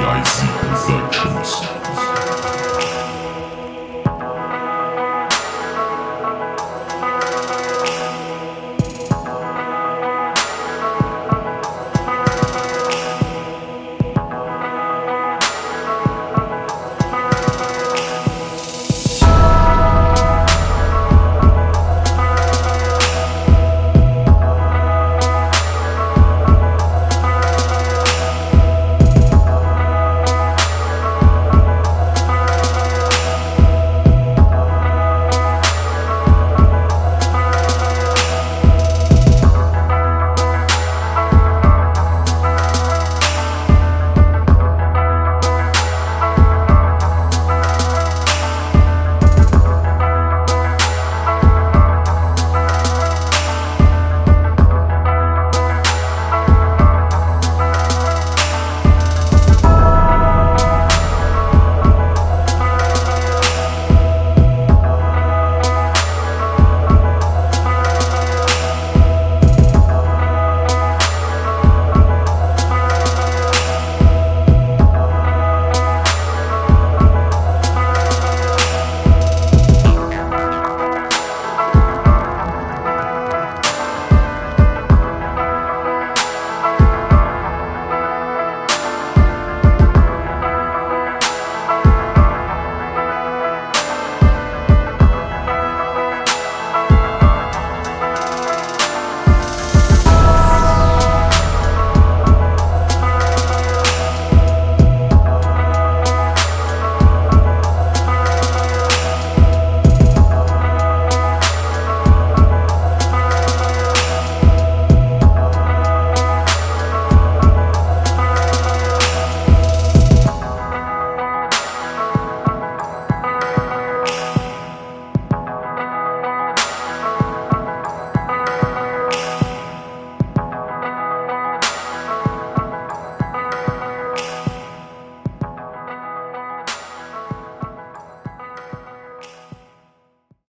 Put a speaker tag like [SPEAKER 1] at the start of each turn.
[SPEAKER 1] the see perfectionist.